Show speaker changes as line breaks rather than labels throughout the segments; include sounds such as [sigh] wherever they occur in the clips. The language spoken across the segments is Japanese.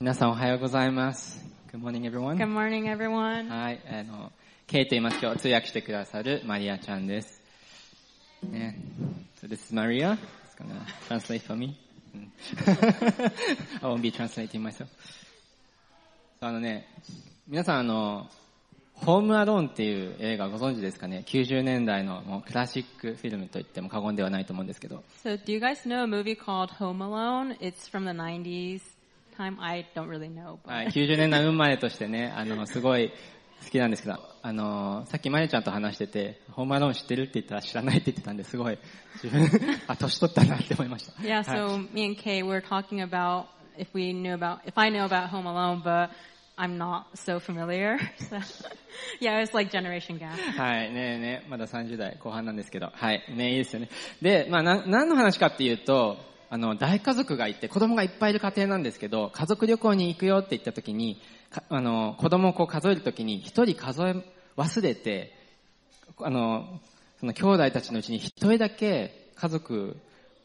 皆さんおはようございます。Good morning, everyone.
Good morning, everyone.
はい、あの、ケイと言います今日通訳してくださるマリアちゃんです。ね。So this is Maria. It's gonna translate for me. うん I won't be translating myself. あのね、皆さんあの、ホームアローンっていう映画ご存知ですかね ?90 年代のもうクラシックフィルムと言っても過言ではないと思うんですけど。
So, do you guys know a movie called Home Alone? It's from the 90s. Time I don't really know,
はい、90年代生まれとしてね、あの、すごい好きなんですけど、あの、さっきマリちゃんと話してて、ホームアローン知ってるって言ったら知らないって言ってたんで、すごい、自分、あ、年取ったなって思いました。
yeah.
はい
So me and Kay were talking about if we knew about if I know about Home Alone, but I'm not so familiar. So, yeah, it's like generation gap.
はい、ねえねえまだ30代後半なんですけど、はい、ねいいですよね。で、まあ、な、何の話かっていうと、あの、大家族がいて、子供がいっぱいいる家庭なんですけど、家族旅行に行くよって言った時に、あの、子供をこう数える時に、一人数え忘れて、あの、その兄弟たちのうちに一人だけ家族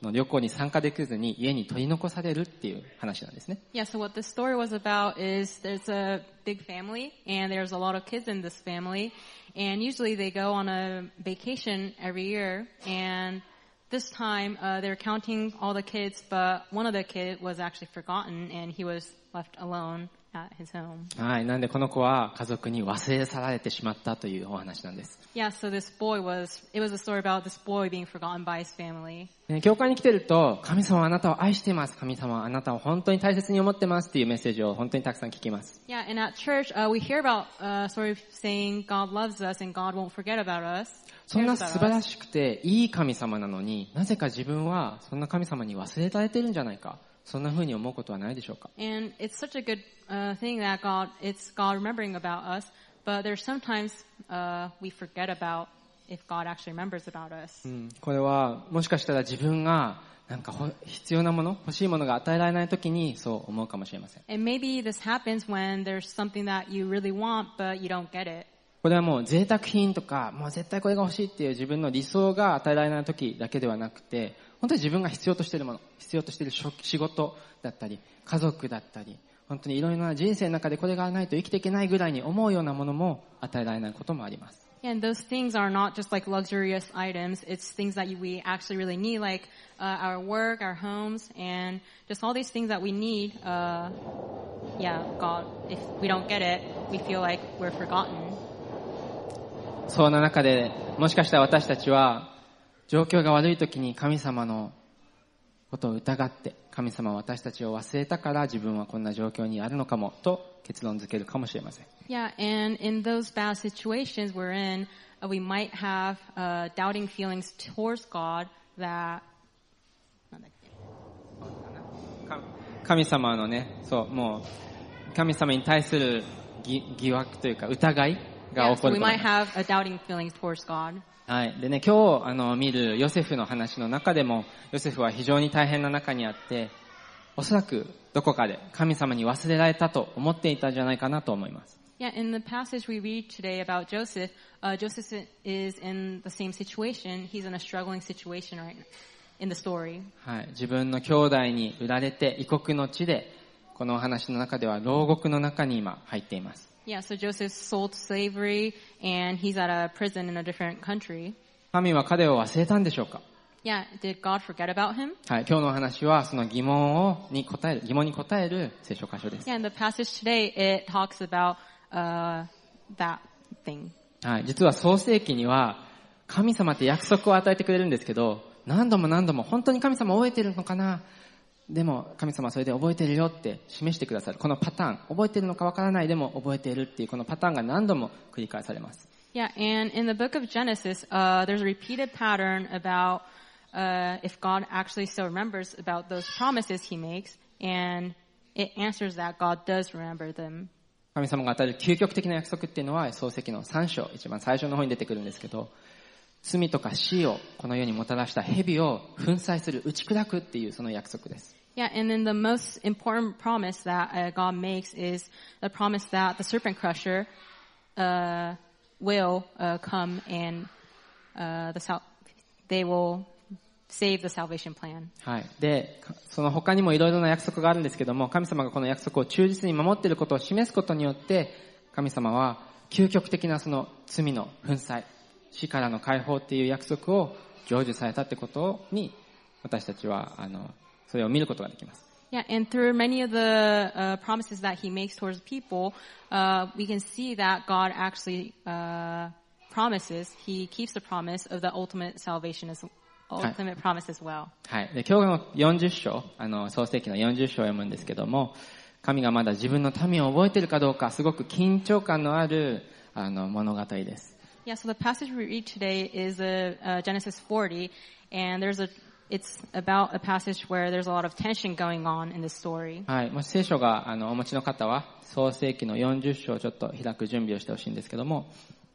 の旅行に参加できずに家に取り残されるっていう話なんですね。
Yeah, so what the story was about is there's a big family and there's a lot of kids in this family and usually they go on a vacation every year and this time uh, they're counting all the kids but one of the kids was actually forgotten and he was left alone at his home.
はい。なんでこの子は家族に忘れ去られてしまったというお話なんです。
Yeah, so this boy was, it was a story about this boy being forgotten by his family.
ね教会に来てると、神様はあなたを愛しています。神様はあなたを本当に大切に思ってますっていうメッセージを本当にたくさん聞きます。
Yeah, and at church, uh, we hear about uh, story of saying God loves us and God won't forget about us.
そんな素晴.らしくていい神様なのに、なぜか自分はそんな神様に忘れられてるんじゃないか。そんな風に思うことはないでしょうか。
And it's such a good uh, thing that God, it's God remembering about us. But there's sometimes uh, we forget about if God actually remembers about us.
うんこれはもしかしたら自分がなんかほ必要なもの、欲しいものが与えられない時にそう思うかもしれません。
And maybe this happens when there's something that you really want, but you don't get it.
これはもう贅沢品とか、もう絶対これが欲しいっていう自分の理想が与えられない時だけではなくて、本当に自分が必要としているもの、必要としている仕事だったり、家族だったり、本当にいろいろな人生の中でこれがないと生きていけないぐらいに思うようなものも与えられないこともあります。
And those things are not just like luxurious items. It's things that we actually really need, like uh, our work, our homes, and just all these things that we need. Uh, yeah, God, if we don't get it, we feel like we're forgotten.
そんな中で、もしかしたら私たちは、状況が悪い時に神様のことを疑って、神様は私たちを忘れたから自分はこんな状況にあるのかも、と結論づけるかもしれません。
Yeah, and in those bad situations we're in, uh, we might have uh, doubting feelings towards God that.
か神様のね、そう、もう、神様に対する疑疑惑というか疑いが起こると。はい。でね、今日、あの、見るヨセフの話の中でも、ヨセフは非常に大変な中にあって、おそらく、どこかで神様に忘れられたと思っていたんじゃないかなと思います。はい。自分の兄弟に売られて、異国の地で、このお話の中では、牢獄の中に今、入っています。
Yeah, so Joseph's sold slavery and he's at a prison in a different country.
神は彼を忘れたんでしょうか
Yeah, did God forget about him?
はい。今日のお話はその疑問を、に答える、疑問に答える聖書箇所です。
Yeah, in the passage today, it talks about uh, that thing.
はい。実は創世記には、神様って約束を与えてくれるんですけど、何度も何度も本当に神様覚えてるのかなでも神様はそれで覚えてるよって示してくださる。このパターン、覚えてるのかわからないでも覚えているっていうこのパターンが何度も繰り返されます。
Yeah, and in the book of Genesis, uh, there's a repeated pattern about uh, if God actually still remembers about those promises he makes, and it answers that God does remember them.
神様が与える究極的な約束っていうのは創世記の3章、一番最初の方に出てくるんですけど、罪とか死をこの世にもたらした蛇を粉砕する、打ち砕くっていうその約束です。
Yeah, and then the most important promise that uh, God makes is the promise that the serpent crusher uh, will uh, come and uh, the sal- they will save the salvation plan.
はい。で、かその他にもいろいろな約束があるんですけども、神様がこの約束を忠実に守っていることを示すことによって、神様は究極的なその罪の粉砕、死からの解放っていう約束を成就されたってことに、私たちは、あの、それを見ることができます。
Yeah, and through many of the uh, promises that he makes towards people, uh, we can see that God actually uh, promises. He keeps the promise of the ultimate salvation as ultimate promise as well.
はい。で、今日の40章、あの、創世記の40章を読むんですけども、神がまだ自分の民を覚えているかどうか、すごく緊張感のある、あの、物語です。
Yeah, so the passage we read today is uh, uh, Genesis 40, and there's a it's about a passage where there's a lot of tension going on in this story.
はい。もし聖書が、あの、お持ちの方は、創世記の40章をちょっと開く準備をしてほしいんですけども、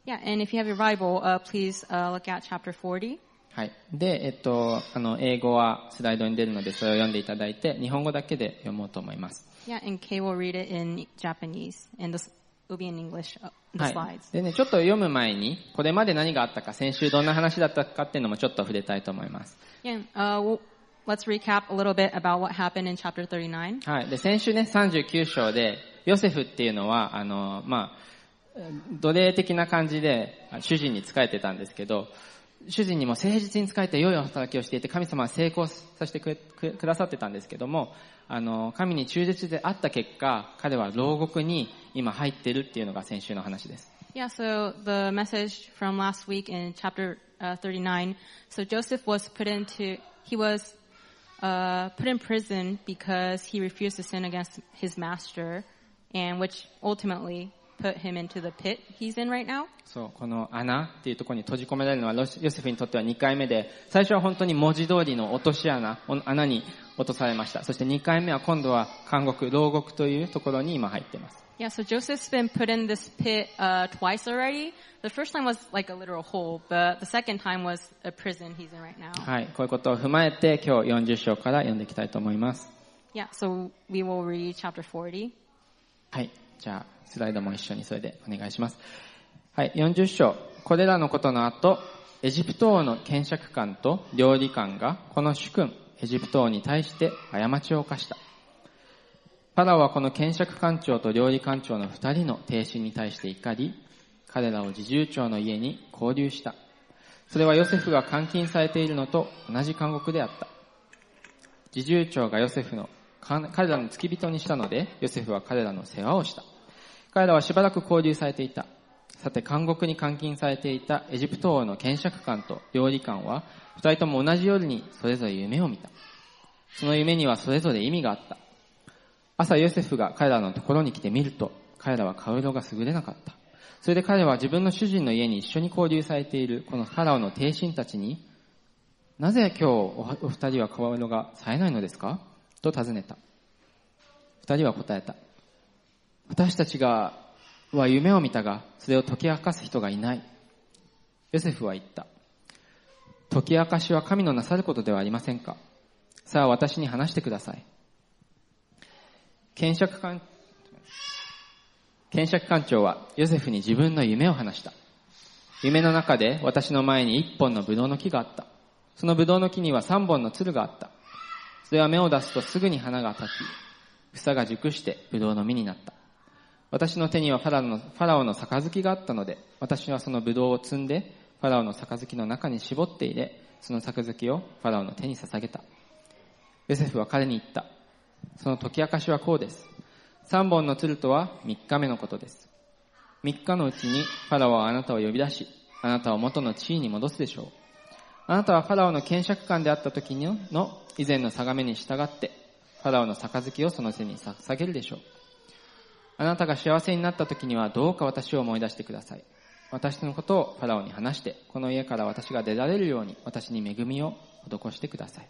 Yeah, and if you have your Bible, uh, please uh, look at chapter 40.
はい。で、えっと、あの、英語はスライドに出るので、それを読んでいただいて、日本語だけで読もうと思います。
Yeah, and Kay will read it in Japanese, and this will be in English, uh, the
はい
slides.。
でね、ちょっと読む前に、これまで何があったか、先週どんな話だったかっていうのもちょっと触れたいと思います。
Uh, well, let's recap a little bit about what happened in chapter 39.
はい。で、先週ね、39章で、ヨセフっていうのは、あの、まあ、奴隷的な感じで、主人に仕えてたんですけど、主人にも誠実に仕えて良い働きをしていて、神様は成功させてくくくださってたんですけども、あの、神に忠実であった結果、彼は牢獄に今入ってるっていうのが先週の話です。
Yeah, so the message from last week in chapter uh, 39. So Joseph was put into, he was uh, put in prison because he refused to sin against his master, and which ultimately put him into the pit he's in right now.
そう、この穴っていうところに閉じ込められるのはヨセフにとっては2回目で、最初は本当に文字通りの落とし穴、お穴に落とされました。そして2回目は今度は監獄、牢獄というところに今入っています。
Yeah, so Joseph's been put in this pit uh, twice already. The first time was like a literal hole, but the second time was a prison he's in right now.
はい、こういうことを踏まえて今日40章から読んでいきたいと思います。
Yeah, so we will read chapter 40.
はい、じゃあスライドも一緒にそれでお願いします。はい、40章。これらのことの後、エジプト王の検釈官と料理官がこの主君、エジプト王に対して過ちを犯した。パラオはこの検釈官長と料理官長の二人の停止に対して怒り、彼らを侍従長の家に交流した。それはヨセフが監禁されているのと同じ監獄であった。侍従長がヨセフの彼らの付き人にしたので、ヨセフは彼らの世話をした。彼らはしばらく交流されていた。さて、監獄に監禁されていたエジプト王の検釈官と料理官は、二人とも同じ夜にそれぞれ夢を見た。その夢にはそれぞれ意味があった。朝ヨセフが彼らのところに来てみると、彼らは顔色が優れなかった。それで彼は自分の主人の家に一緒に交流されているこのファラオの帝臣たちに、なぜ今日おお二人は顔色が冴えないのですか？と尋ねた。二人は答えた。私たちが、は夢を見たが、それを解き明かす人がいない。ヨセフは言った。解き明かしは神のなさることではありませんか？さあ私に話してください。検釈官、検釈官長はヨセフに自分の夢を話した。夢の中で私の前に一本のブドウの木があった。そのブドウの木には三本のつがあった。それは芽を出すとすぐに花が立ち、房が熟してブドウの実になった。私の手にはファラオのファラオの杯があったので、私はそのブドウを摘んで、ファラオの杯の中に絞って入れ、その杯をファラオの手に捧げた。ヨセフは彼に言った。その解き明かしはこうです。三本の鶴とは三日目のことです。三日のうちにファラオはあなたを呼び出し、あなたを元の地位に戻すでしょう。あなたはファラオの検釈官であった時の以前の定めに従って、ファラオの杯をその背に捧げるでしょう。あなたが幸せになった時にはどうか私を思い出してください。私のことをファラオに話して、この家から私が出られるように私に恵みを施してください。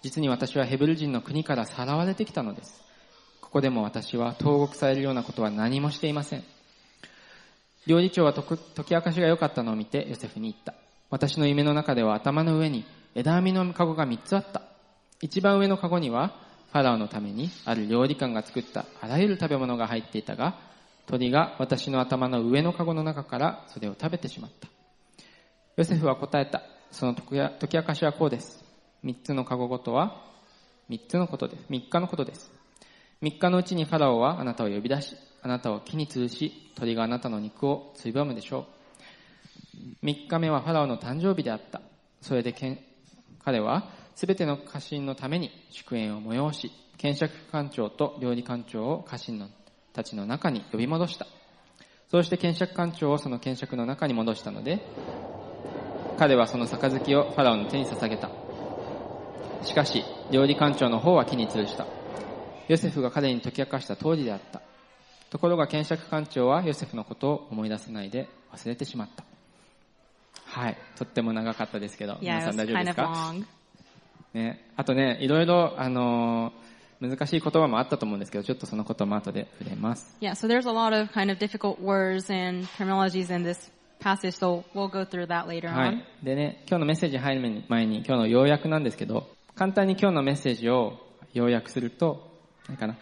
実に私はヘブル人の国からさらわれてきたのです。ここでも私は投獄されるようなことは何もしていません。料理長は解き明かしが良かったのを見てヨセフに言った。私の夢の中では頭の上に枝網のカゴが3つあった。一番上のカゴにはファラオのためにある料理官が作ったあらゆる食べ物が入っていたが、鳥が私の頭の上のカゴの中からそれを食べてしまった。ヨセフは答えた。その解き明かしはこうです。三つの籠ごとは、三つのことです。三日のことです。三日のうちにファラオはあなたを呼び出し、あなたを木に吊るし、鳥があなたの肉をついばむでしょう。三日目はファラオの誕生日であった。それで彼はすべての家臣のために祝宴を催し、検釈官長と料理官長を家臣のたちの中に呼び戻した。そうして検釈官長をその検釈の中に戻したので、彼はその杯をファラオの手に捧げた。しかし、料理官長の方は木に吊るした。ヨセフが彼に解き明かした通りであった。ところが検釈官長はヨセフのことを思い出せないで忘れてしまった。はい。とっても長かったですけど、皆さん大丈夫ですか？ね。あとね、いろいろ、あのー難しい言葉もあったと思うんですけど、ちょっとそのことも後で触れます。
Yeah, so there's a lot of kind of difficult words and terminologies in this passage, so we'll go through that later
は
on.
い。でね、今日のメッセージ入る前に、今日の要約なんですけど、簡単に今日のメッセージを要約すると、何かな。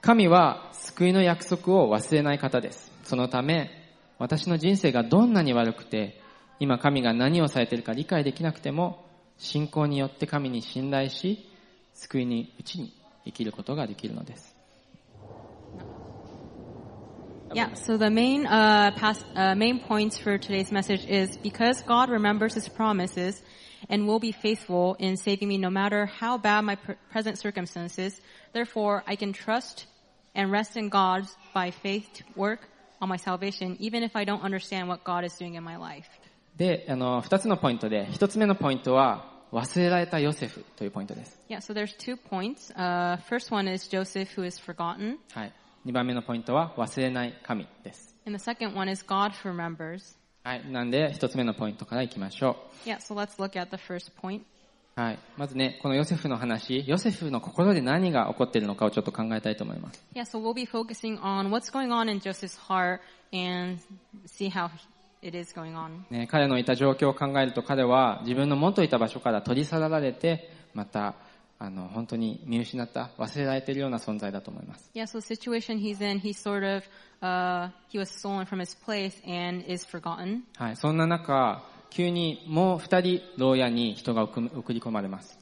神は救いの約束を忘れない方です。そのため、私の人生がどんなに悪くて、今神が何をされているか理解できなくても、信仰によって神に信頼し、救いにうちに生きることができるのです。
Yeah, so the main, uh, past, uh, main points for today's message is because God remembers his promises and will be faithful in saving me no matter how bad my pr- present circumstances, therefore I can trust and rest in God by faith to work on my salvation even if I don't understand what God is doing in my life.
で、あの、二つのポイントで、一つ目のポイントは、忘れられたヨセフというポイントです。
Yeah, so there's two points. Uh, first one is Joseph who is forgotten
はい。二番目のポイントは、忘れない神です。
and the second one is God who remembers.
はい。なんで、一つ目のポイントからいきましょ
Yeah, so let's look at the first point.
う。はい。まずね、このヨセフの話、ヨセフの心で何が起こっているのかをちょっと考えたいと思います。
Yeah, so we'll be focusing on what's going on in Joseph's heart and see how
彼のいた状況を考えると彼は自分の元いた場所から取り去られてまた本当に見失った忘れられているような存在だと思います。そんな中、急にもう2人牢屋に人が送り込まれます。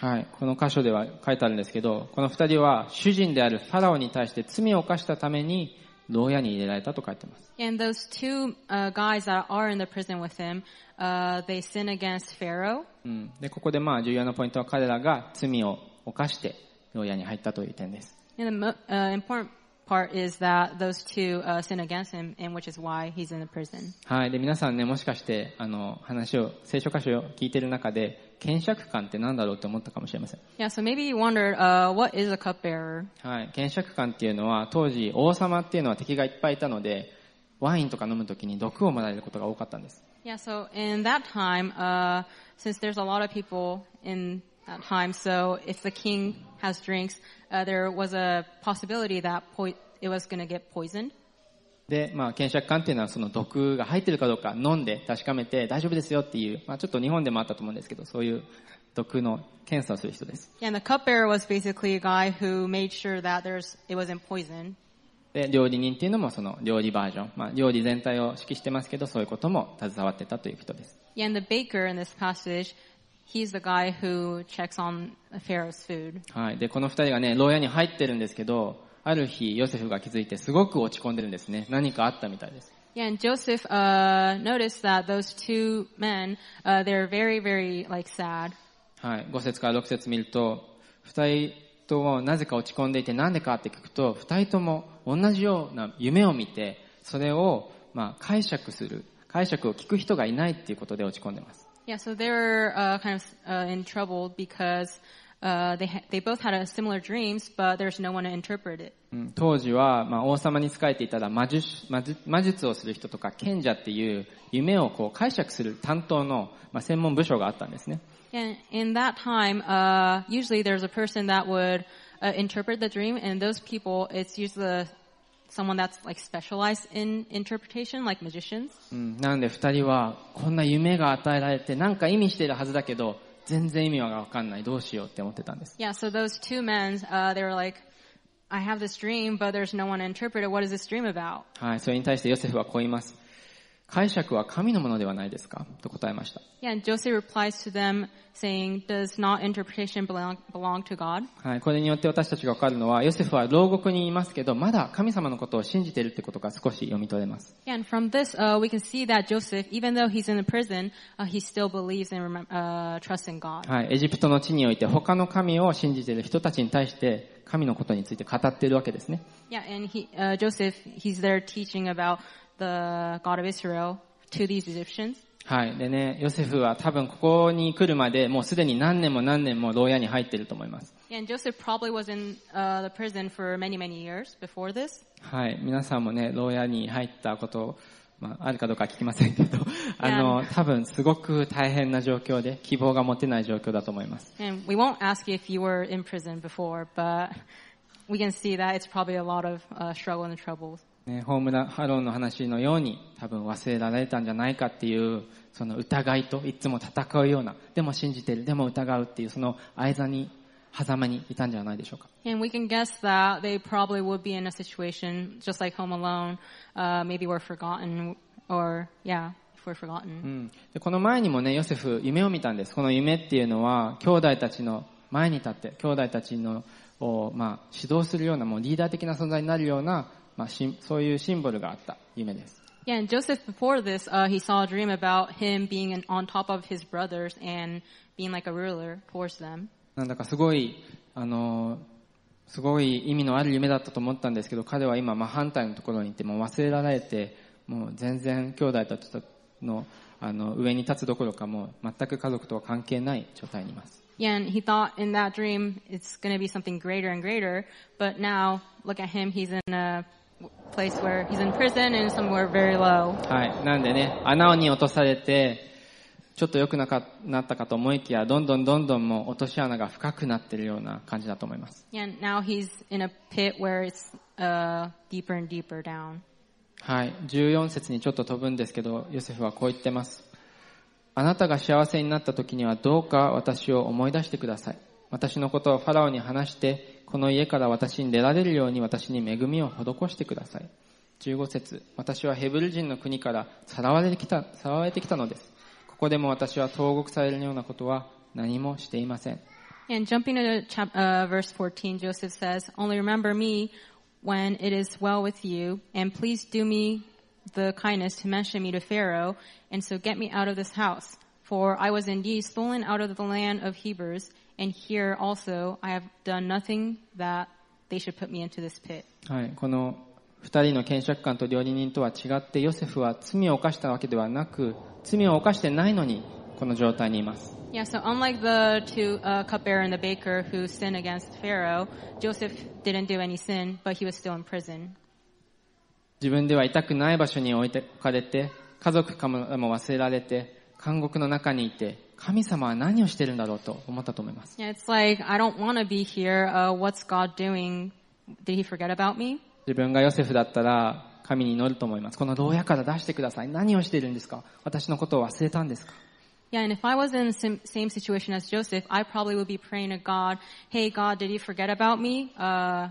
はい。この箇所では書いてあるんですけど、この二人は主人であるファラオに対して罪を犯したために牢屋に入れられたと書いてます。
And those two, uh, guys that are in the prison with him, uh, they sin against Pharaoh.
うん。で、ここでまあ重要なポイントは彼らが罪を犯して牢屋に入ったという点です。
And the uh, important part is that those two, uh, sin against him and which is why he's in the prison.
はい。で、皆さんね、もしかして、あの、話を、聖書箇所を聞いてる中で、検釈官って何だろうって思ったかもしれません。
Yeah, so maybe you wondered, uh, what is a cupbearer?
はい。検釈官っていうのは、当時、王様っていうのは敵がいっぱいいたので、ワインとか飲むときに毒をもらえることが多かったんです。
Yeah, so in that time, uh, since there's a lot of people in that time, so if the king has drinks, uh, there was a possibility that po- it was going to get poisoned.
で、まあ、検釈官っていうのはその毒が入ってるかどうか飲んで確かめて大丈夫ですよっていう、まあ、ちょっと日本でもあったと思うんですけど、そういう毒の検査をする人です。
Yeah, and the cupbearer was basically a guy who made sure that there's, it wasn't poison.
で、料理人っていうのもその料理バージョン、まあ、料理全体を指揮してますけど、そういうことも携わってたという人です。
Yeah, and the baker in this passage, he's the guy who checks on Pharaoh's food.
はい。で、この二人がね、牢屋に入ってるんですけど、ある日、ヨセフが気づいてすごく落ち込んでるんですね。何かあったみたいです。
Yeah, and Joseph, uh, noticed that those two men, uh, they're very, very, like, sad.
はい。5節から6節見ると、二人ともなぜか落ち込んでいて、なんでかって聞くと、二人とも同じような夢を見て、それを、まあ、解釈する、解釈を聞く人がいないっていうことで落ち込んでます。
Yeah, so they're uh, kind of uh, in trouble because uh, they they both had a similar dreams, but there's no one to interpret it.
うん当時は、まあ、王様に仕えていたら魔術魔術魔術をする人とか賢者っていう夢をこう解釈する担当の、まあ、専門部署があったんですね。
And in that time, uh, usually there's a person that would uh, interpret the dream, and those people, it's usually someone that's like specialized in interpretation, like magicians.
うん、なので二人はこんな夢が与えられてなんか意味しているはずだけど全然意味がわかんないどうしようって思ってたんです。
Yeah, so those two men, uh, they were like, I have this dream, but there's no one to interpret it. What is this dream about?
はい、それに対してヨセフはこう言います。解釈は神のものではないですか？と答えました。これによって私たちがわかるのは、ヨセフは牢獄にいますけど、まだ神様のことを信じているってことが少し読み取れます。エジプトの地において他の神を信じている人たちに対して、神のことについて語っているわけですね。
The God of Israel to these Egyptians.
はい。でね、ヨセフは多分ここに来るまでもうすでに何年も何年も牢屋に入っていると思います。
And Joseph probably was in uh, the prison for many, many years before this.
はい。皆さんもね、牢屋に入ったこと、まあ、あるかどうか聞きませんけど、あの、多分すごく大変な状況で、希望が持てない状況だと思います。
And we won't ask you if you were in prison before, but we can see that it's probably a lot of uh, struggle and troubles.
ね、ホームラハローの話のように多分忘れられたんじゃないかっていう、その疑いといつも戦うような、でも信じてる、でも疑うっていう、その間に、狭間にいたんじゃないでしょうか。
And we can guess that they probably would be in a situation just like Home Alone. Uh, maybe we're forgotten, or yeah,
この前にもね、ヨセフ、夢を見たんです。この夢っていうのは、兄弟たちの前に立って、兄弟たちのを、まあ、指導するような、もうリーダー的な存在になるような、まあ、しそういうシンボルがあった夢です。
Yeah, and Joseph before this, uh, he saw a dream about him being an, on top of his brothers and being like a ruler towards them.
なんだかすごい、あの、すごい意味のある夢だったと思ったんですけど、彼は今、真反対のところにいて、もう忘れられて、もう全然兄弟たちとの、あの、上に立つどころか、もう全く家族とは関係ない状態にいます。
Yeah, and he thought in that dream it's going to be something greater and greater, but now look at him, he's in a place where he's in prison and somewhere very low.
はい。なんでね、穴に落とされて、ちょっと良くなかなったかと思いきや、どんどんどんどんもう落とし穴が深くなってるような感じだと思います。
Yeah, and now he's in a pit where it's uh, deeper and deeper down.
はい。14節にちょっと飛ぶんですけど、ヨセフはこう言ってます。あなたが幸せになった時にはどうか私を思い出してください。私のことをファラオに話して、この家から私に出られるように私に恵みを施してください。15節私はヘブル人の国からさらわれてきた、さらわれてきたのです。ここでも私は投獄されるようなことは何もしていません。
And jumping to chap- uh, verse 14, Joseph says, Only remember me when it is well with you, and please do me the kindness to mention me to Pharaoh, and so get me out of this house. For I was indeed stolen out of the land of Hebrews, and here also I have done nothing that they should put me into this pit.
はい、この二人の検釈官と料理人とは違って、ヨセフは罪を犯したわけではなく、罪を犯してないのに、この状態にいます。
Yeah, so unlike the two uh, cupbearer and the baker who sinned against Pharaoh, Joseph didn't do any sin, but he was still in prison.
自分では痛くない場所に置いて置かれて、家族からも忘れられて、監獄の中にいて、神様は何をしてるんだろうと思ったと思います。
Yeah, it's like, I don't want to be here. Uh, what's God doing? Did he forget about me?
自分がヨセフだったら、神に祈ると思います。この牢屋から出してください。何をしているんですか私のことを忘れたんですか
Yeah, and if I was in the same situation as Joseph, I probably would be praying to God, hey God, did you forget about me? Uh,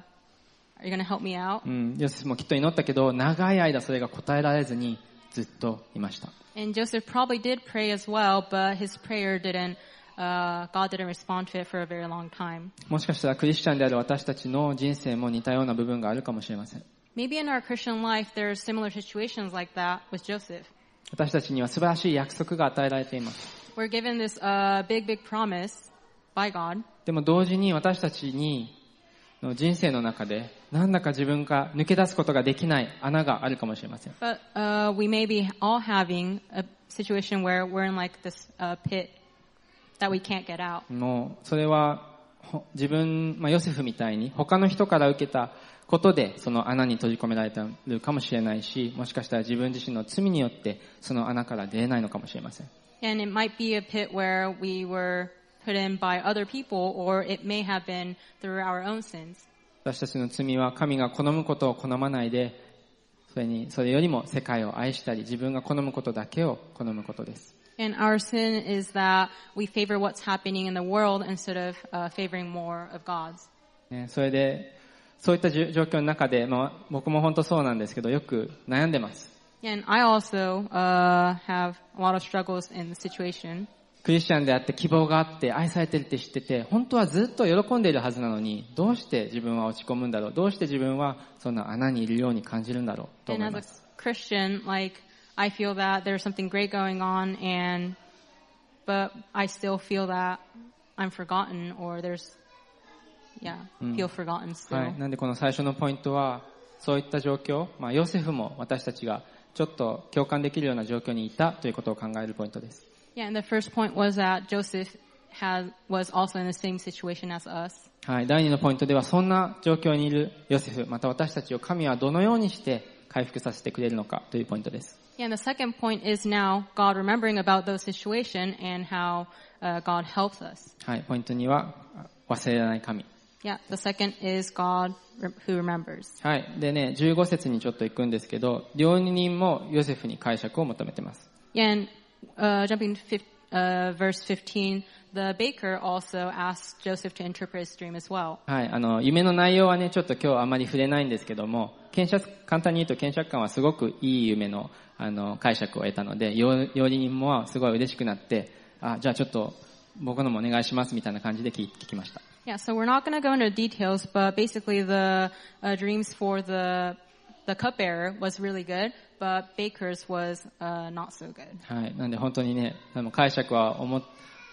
are you to help me out?
うん、ヨセフもきっと祈ったけど、長い間それが答えられずに、ずっといました。
And Joseph probably did pray as well, but his prayer didn't, uh, God didn't respond to it for a very long time.
もしかしたらクリスチャンである私たちの人生も似たような部分があるかもしれません。
Maybe in our Christian life, there's similar situations like that with Joseph.
私たちには素晴らしい約束が与えられています。
We're given this uh, big, big promise by God,
でも同時に私たちにの人生の中でなんだか自分が抜け出すことができない穴があるかもしれません。もう、それは、自分、まあ、ヨセフみたいに、他の人から受けたことで、その穴に閉じ込められてるかもしれないし、もしかしたら自分自身の罪によって、その穴から出れないのかもしれません。私たちの罪は神が好むことを好まないで、それに、それよりも世界を愛したり、自分が好むことだけを好むことです。それで、そういった状況の中で、ま、僕も本当そうなんですけど、よく悩んでます。クリスチャンであって希望があって愛されてるって知ってて、本当はずっと喜んでいるはずなのに、どうして自分は落ち込むんだろう？どうして自分はそんな穴にいるように感じるんだろう？と思い
as
ま
a
す。
Christian, like I feel that there's something great going on, and but I still feel that I'm forgotten, or there's yeah, feel forgotten still.
はい。なんでこの最初のポイントは、そういった状況、まあ、ヨセフも私たちがちょっと共感できるような状況にいたということを考えるポイントです。
Yeah, and the first point was that Joseph had was also in the same situation as us.
はい。第二のポイントでは、そんな状況にいるヨセフ、また私たちを神はどのようにして回復させてくれるのかというポイントです。
Yeah, and the second point is now God remembering about those situation and how uh, God helps us.
はい。ポイント2は、忘れられない神。
Yeah, the second is God who remembers.
はい。でね、15節にちょっと行くんですけど、料理人もヨセフに解釈を求めてます。
Yeah, and uh, jumping to uh, verse 15, the baker also asked Joseph to interpret his dream as well.
はい。あの、夢の内容はね、ちょっと今日あまり触れないんですけども、検釈、簡単に言うと検釈官はすごくいい夢の、あの、解釈を得たので、料料理人もすごい嬉しくなって、あ、じゃあちょっと僕のもお願いしますみたいな感じで聞聞きました。
Yeah, so we're not going to go into details, but basically the uh, dreams for the the cupbearer was really good, but baker's was uh, not so good.
はい。なんで本当にね、あの解釈は思っ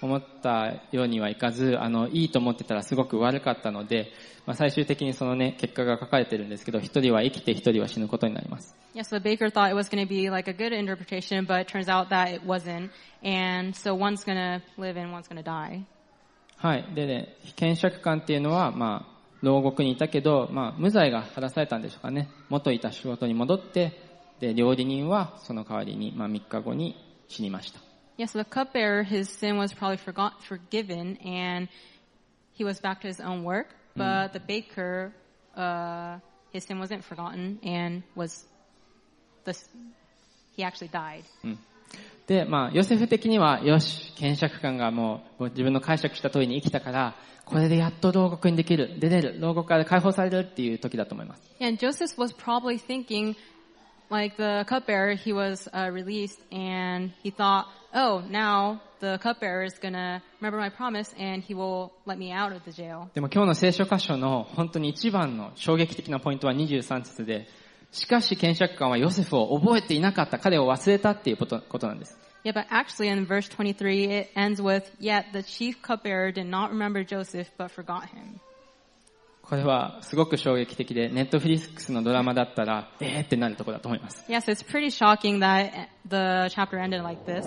思ったようにはいかず、あの、いいと思ってたらすごく悪かったので、まあ、最終的にそのね、結果が書かれてるんですけど、一人は生きて一人は死ぬことになります。
Yeah, so the baker thought it was going to be like a good interpretation, but it turns out that it wasn't. And so one's going to live and one's going to die.
はい。でね、検釈官っていうのは、まあ、牢獄にいたけど、まあ、無罪が晴らされたんでしょうかね。元いた仕事に戻って、で、料理人はその代わりに、まあ、3日後に死にました。
Yeah, so the cupbearer, his sin was probably forgot, forgiven, and he was back to his own work. But the baker, uh, his sin wasn't forgotten and was the he actually died.
で、まあ、ヨセフ的には、よし、検釈官がもう自分の解釈した通りに生きたから、これでやっと牢獄にできる、出れる、牢獄から解放されるっていう時だと思います。
And Joseph was probably thinking, like the cupbearer, he was uh, released, and he thought, oh, now the cupbearer is gonna remember my promise, and he will let me out of the jail.
でも今日の聖書箇所の本当に一番の衝撃的なポイントは23節で、しかし検釈官はヨセフを覚えていなかった、彼を忘れたっていうことことなんです。
Yeah, but actually in verse 23, it ends with, yet the chief cupbearer did not remember Joseph, but forgot him.
これはすごく衝撃的で、ネットフリックスのドラマだったら、えーってなるところだと思います。
Yes, it's pretty shocking that the chapter ended like this.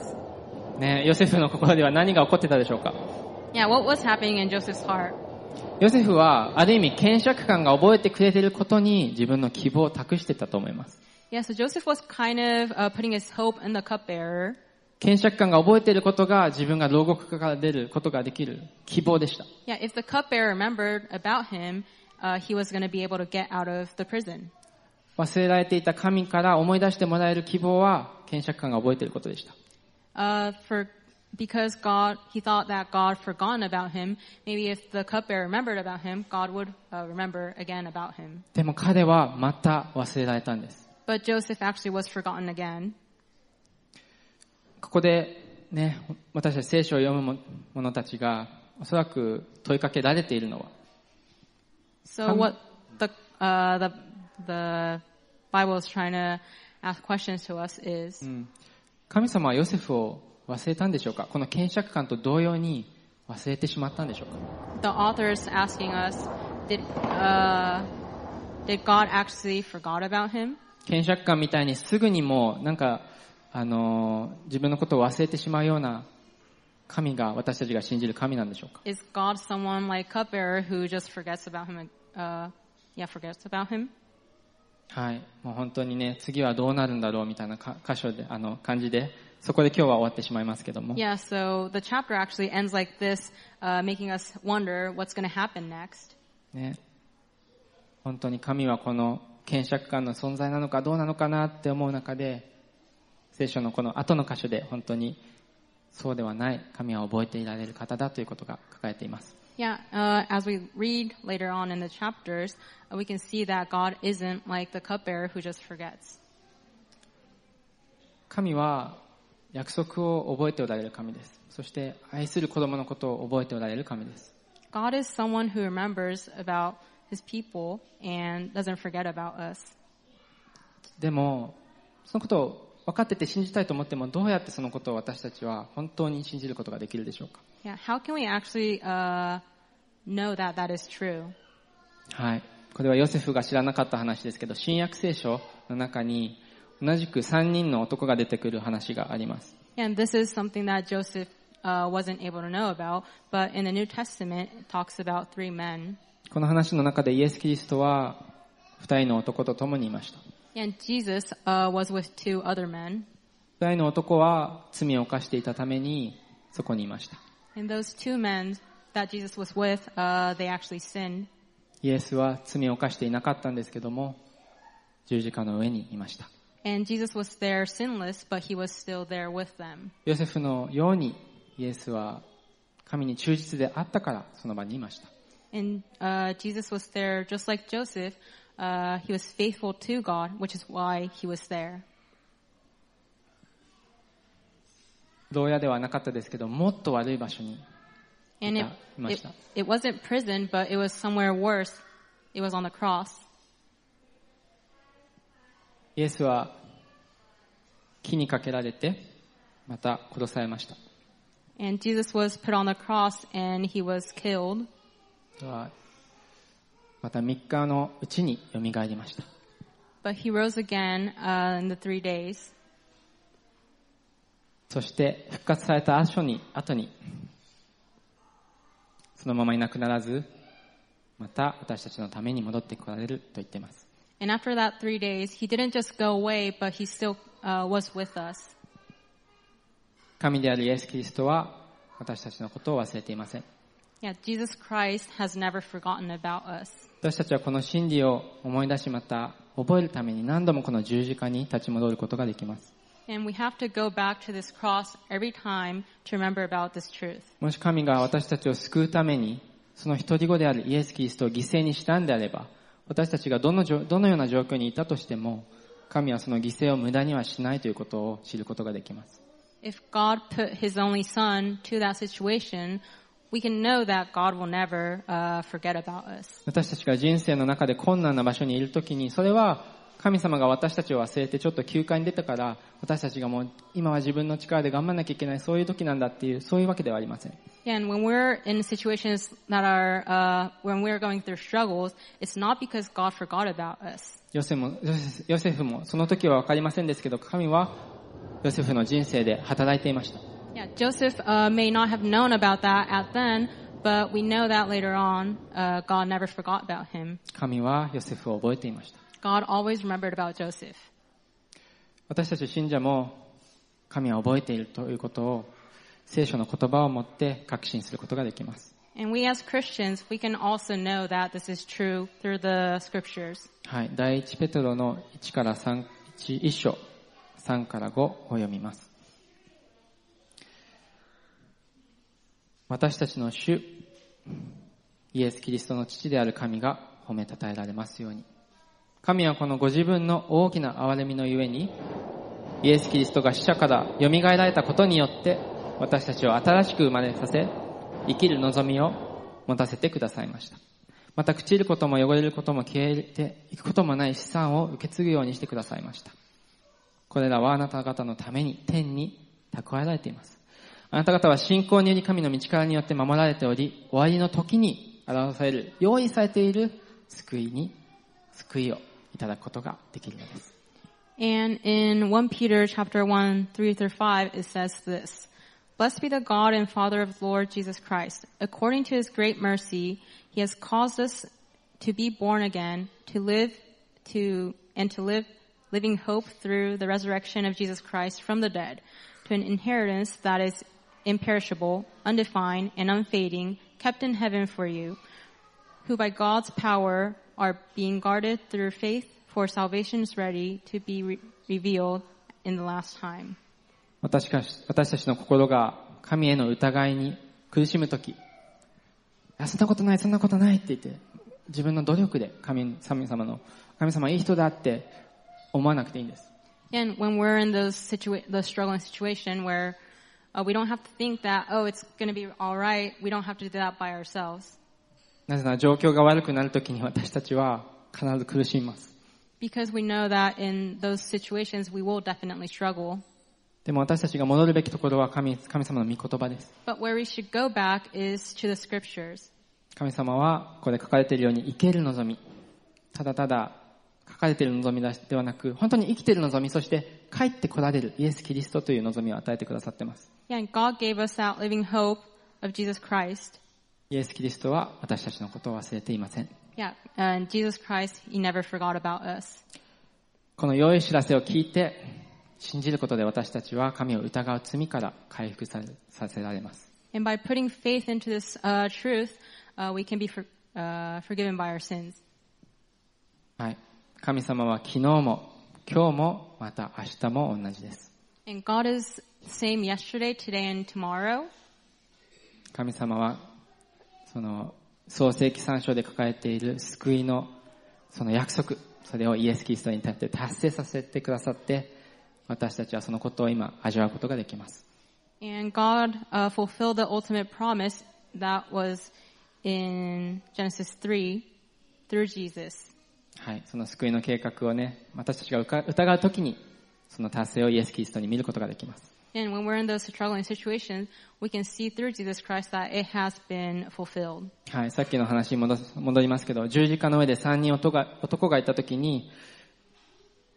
ね、ヨセフの心では何が起こってたでしょうか
Yeah, what was happening in Joseph's heart?
ヨセフは、ある意味、検釈官が覚えてくれていることに自分の希望を託してたと思います。
Yeah, so Joseph was kind of uh, putting his hope in the cupbearer.
検釈官が覚えていることが自分が牢獄から出ることができる希望でした。忘れられていた神から思い出してもらえる希望は検釈官が覚えていることでした。でも彼はまた忘れられたんです。ここでね、私たち聖書を読む者たちが、おそらく問いかけられているのは、
So
Um,
what the uh, the the Bible is trying to ask questions to us is,
神様はヨセフを忘れたんでしょうかこの検釈官と同様に忘れてしまったんでしょうか
the author is asking us, did uh, did God actually forgot about him?
検釈官みたいにすぐにもうなんか、あの自分のことを忘れてしまうような神が私たちが信じる神なんでしょうか、はい、もう本当にね、次はどうなるんだろうみたいな箇所で、あの感じで、そこで今日は終わってしまいますけども。ね。本当に神はこの検借官の存在なのかどうなのかなって思う中で、聖書のこの後の箇所で本当にそうではない神は覚えていられる方だということが書かれています。
Yeah, uh, as we read later on in the chapters, uh, we can see that God isn't like the cupbearer who just forgets.
神は約束を覚えておられる神です。そして愛する子供のことを覚えておられる神です。
God is someone who remembers about his people and doesn't forget about us.
でも、そのことを分かってて信じたいと思っても、どうやってそのことを私たちは本当に信じることができるでしょうか
Yeah, how can we actually uh, know that that is true?
はい。これはヨセフが知らなかった話ですけど、新約聖書の中に同じく3人の男が出てくる話があります。
And this is something that Joseph uh, wasn't able to know about, but in the New Testament, it talks about three men.
この話の中でイエス・キリストは2人の男と共にいました。
And Jesus uh, was with two other men.
2人の男は罪を犯していたためにそこにいました。
And those two men that Jesus was with, uh, they actually sinned.
イエスは罪を犯していなかったんですけども、十字架の上にいました。
And Jesus was there sinless, but he was still there with them.
ヨセフのようにイエスは神に忠実であったからその場にいました。
And uh, Jesus was there just like Joseph. Uh, he was faithful to God, which is why he was there.
牢屋ではなかったですけど、もっと悪い場所に
And it,
Yeah, much
it,
that.
it wasn't prison, but it was somewhere worse. It was on the cross.
イエスは木にかけられて、また殺されました。
And Jesus was put on the cross and he was killed.
では また3日のうちに蘇りました。
But he rose again uh, in the three days.
そして復活された後に、後に、そのままいなくならず、また私たちのために戻ってこられると言っています。
And after that three days, he didn't just go away, but he still uh, was with us.
神であるイエス・キリストは私たちのことを忘れていません。
Yeah, Jesus Christ has never forgotten about us.
私たちはこの真理を思い出しまた覚えるために何度もこの十字架に立ち戻ることができます。
And we have to go back to this cross every time to remember about this truth.
もし神が私たちを救うために、その一人子であるイエス・キリストを犠牲にしたんであれば、私たちがどのどのような状況にいたとしても、神はその犠牲を無駄にはしないということを知ることができます。
If God put his only son to that situation,
私たちが人生の中で困難な場所にいるときに、それは神様が私たちを忘れてちょっと休暇に出たから、私たちがもう今は自分の力で頑張らなきゃいけない、そういうときなんだっていう、そういうわけではありません。ヨセフもそのときは分かりませんですけど、神はヨセフの人生で働いていました。
Yeah, Joseph uh, may not have known about that at then, but we know that later on, uh, God never forgot about him.
神はヨセフを覚えていました。
God always remembered about Joseph.
私たち信者も神は覚えているということを聖書の言葉を持って確信することができます。
And we as Christians, we can also know that this is true through the scriptures.
はい。第一ペトロの1から3、1, 1章、3から5を読みます。私たちの主、イエス・キリストの父である神が褒めたたえられますように。神はこのご自分の大きな憐れみのゆえに、イエス・キリストが死者から蘇られたことによって、私たちを新しく生まれさせ、生きる望みを持たせてくださいました。また朽ちることも汚れることも消えていくこともない資産を受け継ぐようにしてくださいました。これらはあなた方のために天に蓄えられています。あなた方は信仰により神の道からによって守られており、終わりの時に表される、用意されている救いに、救いをいただくことができるのです。
And in 1 Peter chapter 1, 3 through 5, it says this. Blessed be the God and Father of the Lord Jesus Christ. According to his great mercy, he has caused us to be born again, to live to, and to live living hope through the resurrection of Jesus Christ from the dead, to an inheritance that is imperishable, undefined, and unfading, kept in heaven for you, who by God's power are being guarded through faith for salvation's ready to be re- revealed in the last time.
私か私たちの心が神への疑いに苦しむとき、 やそんなことない、そんなことないって言って、自分の努力で神神様の、神様はいい人だって思わなくていいんです。
And when we're in those situa- the struggling situation where uh, we don't have to think that, oh, it's going to be all right. We don't have to do that by ourselves.
なぜなら状況が悪くなるときに私たちは必ず苦しみます。
Because we know that in those situations we will definitely struggle.
でも私たちが戻るべきところは神神様の御言葉です。
But where we should go back is to the scriptures.
神様はここで書かれているように生ける望み。ただただ書かれている望みではなく、本当に生きている望み、そして帰って来られるイエス・キリストという望みを与えてくださっています。
Yeah, Christ,
イエス・キリストは私たちのことを忘れていません。この良い知らせを聞いて、信じることで私たちは神を疑う罪から回復さ,せられます。神様は昨日も今日もまた明日も同じです。
Same yesterday, today, and tomorrow.
神様は、その、創世記三章で書かれている救いの、その約束、それをイエス・キリストに立って達成させてくださって、私たちはそのことを今味わうことができます。
And God uh, fulfilled the ultimate promise that was in Genesis 3 through Jesus.
はい。その救いの計画をね、私たちが疑うときに、その達成をイエス・キリストに見ることができます。
And when we're in those struggling situations, we can see through Jesus Christ that it has been fulfilled.
はい。さっきの話に戻す戻りますけど、十字架の上で三人男が男がいたときに、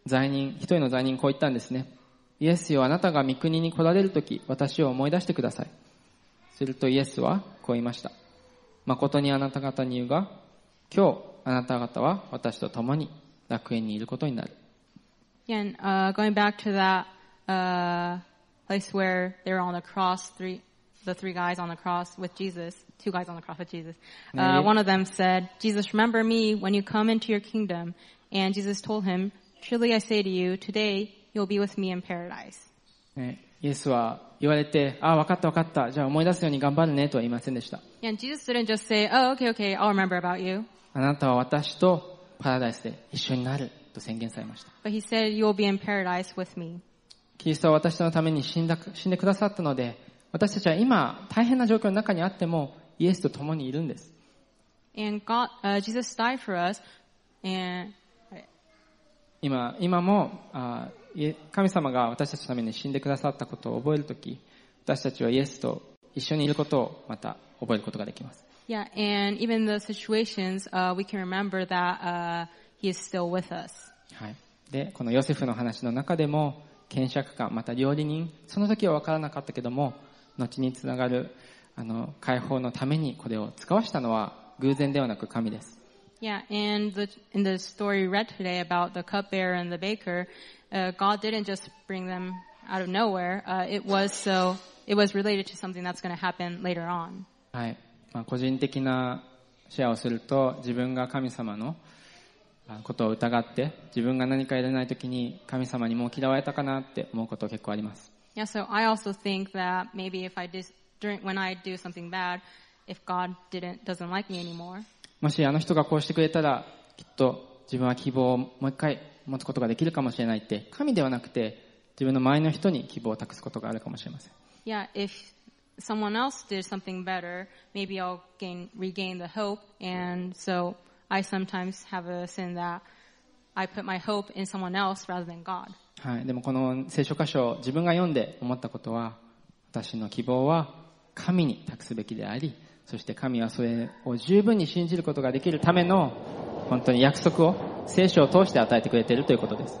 罪人、一人の罪人こう言ったんですね。イエスよ、あなたが御国に来られるとき、私を思い出してください。するとイエスはこう言いました。誠にあなた方に言うが、今日あなた方は私と共に楽園にいることになる。
And uh, going back to that uh, place where they were on the cross, three, the three guys on the cross with Jesus, two guys on the cross with Jesus. Uh,
Mhm.
one of them said, "Jesus, remember me when you come into your kingdom." And Jesus told him, "Truly I say to you, today you'll be with me in paradise."
ねイエスは言われて、ああ、わかったわかった。じゃあ思い出すように頑張るねとは言いませんでした。
And Jesus didn't just say, "Oh, okay, okay, I'll remember about you,"
あなたは私とパラダイスで一緒になると宣言されました。
but he said, "You will be in paradise with me."
キリストは私のために死んだ死んでくださったので、私たちは今大変な状況の中にあってもイエスと共にいるんです。
And God, uh, Jesus died for us, and
今、今も、神様が私たちのために死んでくださったことを覚えるとき、私たちはイエスと一緒にいることをまた覚えることができます。
Yeah, and even the situations, uh, we can remember that uh, He is still with us.
はい。で、このヨセフの話の中でも、検釈官、また料理人、その時は分からなかったけども、後につながる、あの、解放のためにこれを使わしたのは偶然ではなく神です。
Yeah, and the, in the story read today about the cupbearer and the baker, uh, God didn't just bring them out of nowhere. Uh, it was so, it was related to something that's going to happen later on.
はい。まあ、個人的なシェアをすると、自分が神様のあことを疑って自分が何かやれないときに神様にもう嫌われたかなって思うこと結構あります。もしあの人がこうしてくれたらきっと自分は希望をもう一回持つことができるかもしれないって神ではなくて自分の周りの人に希望を託すことがあるかもしれません。
I sometimes have a sin that I put my hope in someone else rather than God.
はい。でもこの聖書箇所を自分が読んで思ったことは、私の希望は神に託すべきであり、そして神はそれを十分に信じることができるための本当に約束を聖書を通して与えてくれているということです。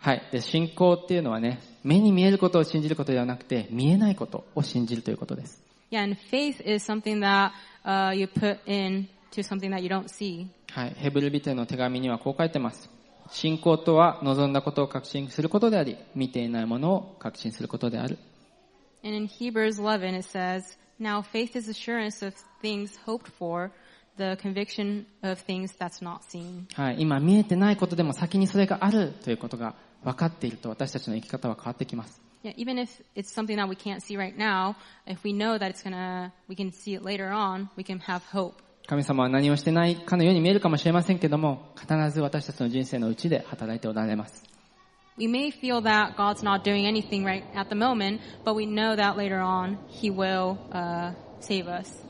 はい。で、信仰っていうのはね、目に見えることを信じることではなくて、見えないことを信じるということです。
Yeah, and faith is something that uh, you put in to something that you don't see.
はい。ヘブルビテの手紙にはこう書いてます。信仰とは望んだことを確信することであり、見ていないものを確信することである。
And in Hebrews 11 it says, Now faith is assurance of things hoped for, the conviction of things that's not seen.
はい。今見えてないことでも先にそれがあるということが分かっていると私たちの生き方は変わってきます。
Yeah, even if it's something that we can't see right now, if we know that it's gonna, we can see it later on, we can have hope.
神様は何をしてないかのように見えるかもしれませんけども、必ず私たちの人生のうちで働いておられます。
We may feel that God's not doing anything right at the moment, but we know that later on He will uh, save us.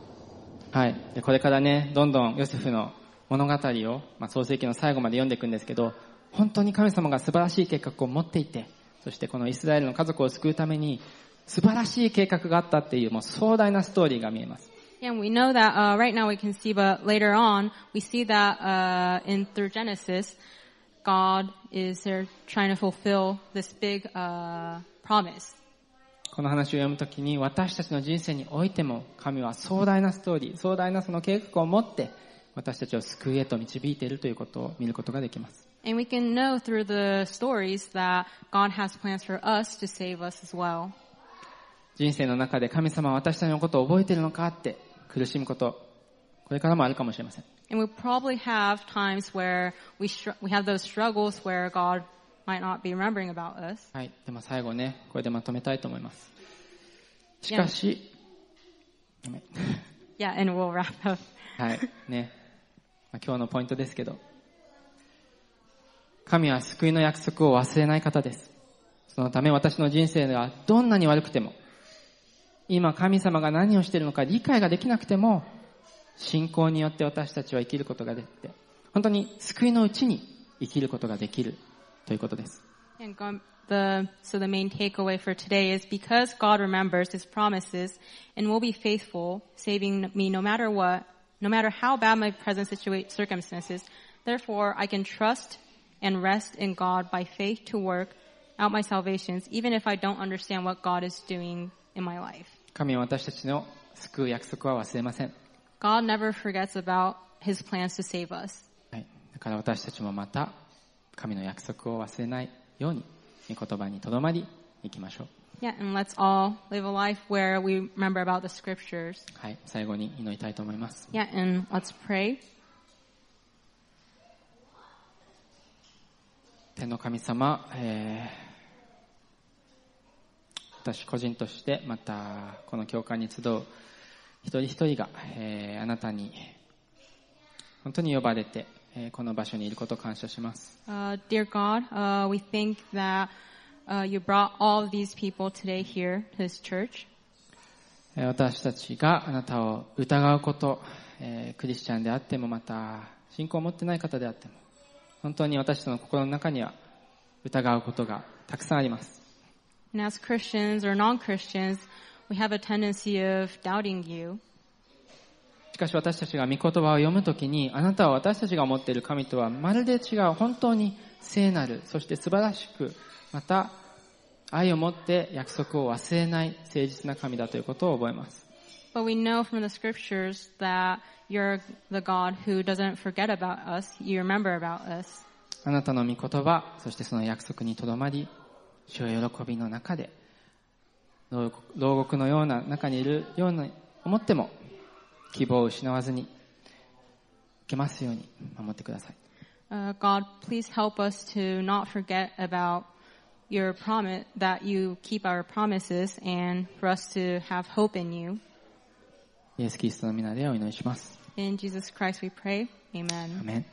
はい。で、これからね、どんどんヨセフの物語を、まあ、創世記の最後まで読んでいくんですけど、本当に神様が素晴らしい計画を持っていて、そしてこのイスラエルの家族を救うために、素晴らしい計画があったっていう、もう壮大なストーリーが見えます。
Yeah, and we know that uh, right now we can see, but later on we see that uh, in through Genesis, God is there trying to fulfill this big uh, promise.
この話を読むときに、私たちの人生においても、神は壮大なストーリー、壮大なその計画を持って、私たちを救いへと導いているということを見ることができます。
And we can know through the stories that God has plans for us to save us as well.
人生の中で神様は私たちのことを覚えているのかって苦しむこと、これからもあるかもしれません。
And we probably have times where we str- we have those struggles where God might not be remembering about us.
はい。でも最後ね、これでまとめたいと思います。しかし、ごめん
Yeah, and we'll wrap up. [laughs]
はい。ね。まあ今日のポイントですけど、 神は救いの約束を忘れない方です。そのため私の人生ではどんなに悪くても、今神様が何をしているのか理解ができなくても、信仰によって私たちは生きることができて、本当に救いのうちに生きることができるということです。
And God, the so the main takeaway for today is because God remembers His promises and will be faithful, saving me no matter what, no matter how bad my present situa- circumstances. Therefore, I can trust and rest in God by faith to work out my salvations, even if I don't understand what God is doing in my life.
神は私たちの救う約束は忘れません。
God never forgets about His plans to save us.
はい。だから私たちもまた、神の約束を忘れないように、御言葉にとどまり、行きましょう。
Yeah, and let's all live a life where we remember about the scriptures.
はい。最後に祈りたいと思います。
Yeah, and let's pray.
天の神様、えー私個人として、また、この教会に集う一人一人が、えーあなたに、本当に呼ばれて、えーこの場所にいることを感謝します。
Uh, dear God, uh, we think that uh, you brought all these people today here to this church.
えー私たちがあなたを疑うこと、えークリスチャンであってもまた信仰を持ってない方であっても本当に私たちの心の中には疑うことがたくさんあります。
And as Christians or non-Christians, we have a tendency of doubting you.
しかし私たちが御言葉を読むときにあなたは私たちが思っている神とはまるで違う本当に聖なるそして素晴らしくまた愛を持って約束を忘れない誠実な神だということを覚えます。
But we know from the scriptures that you're the God who doesn't forget about us. You remember about us.
あなたの御言葉、そしてその約束にとどまり、主を喜びの中で、牢獄のような中にいるように思っても、希望を失わずに、いけますように守ってください。
Uh, God, please help us to not forget about your promise, that you keep our promises and for us to have hope in you.
イエス・キリストの皆でお祈りします。
In Jesus Christ we pray. Amen.
Amen.